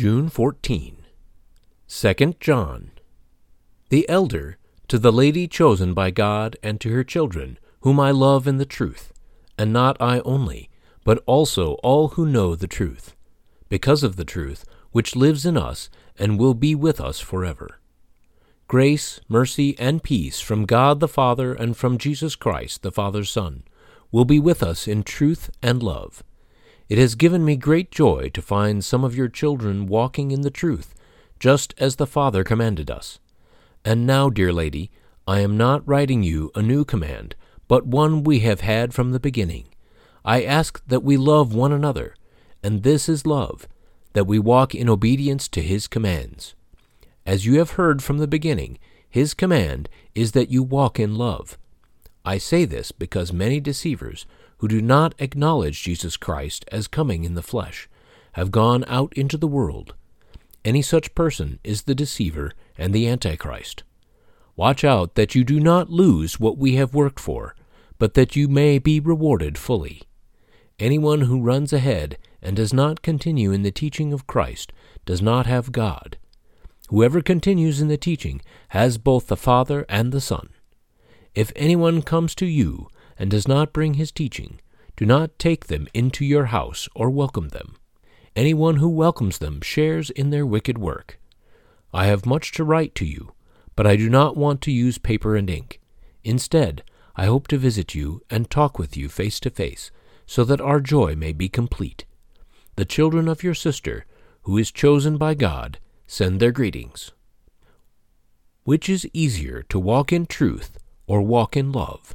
June 14. 2 John. The elder, to the lady chosen by God and to her children, whom I love in the truth, and not I only, but also all who know the truth, because of the truth, which lives in us and will be with us forever. Grace, mercy, and peace from God the Father and from Jesus Christ, the Father's Son, will be with us in truth and love. It has given me great joy to find some of your children walking in the truth, just as the Father commanded us. And now, dear lady, I am not writing you a new command, but one we have had from the beginning. I ask that we love one another, and this is love, that we walk in obedience to his commands. As you have heard from the beginning, his command is that you walk in love. I say this because many deceivers, who do not acknowledge Jesus Christ as coming in the flesh, have gone out into the world. Any such person is the deceiver and the Antichrist. Watch out that you do not lose what we have worked for, but that you may be rewarded fully. Anyone who runs ahead and does not continue in the teaching of Christ does not have God. Whoever continues in the teaching has both the Father and the Son. If anyone comes to you and does not bring his teaching, do not take them into your house or welcome them. Anyone who welcomes them shares in their wicked work. I have much to write to you, but I do not want to use paper and ink. Instead, I hope to visit you and talk with you face to face, so that our joy may be complete. The children of your sister, who is chosen by God, send their greetings. Which is easier to walk in truth or walk in love?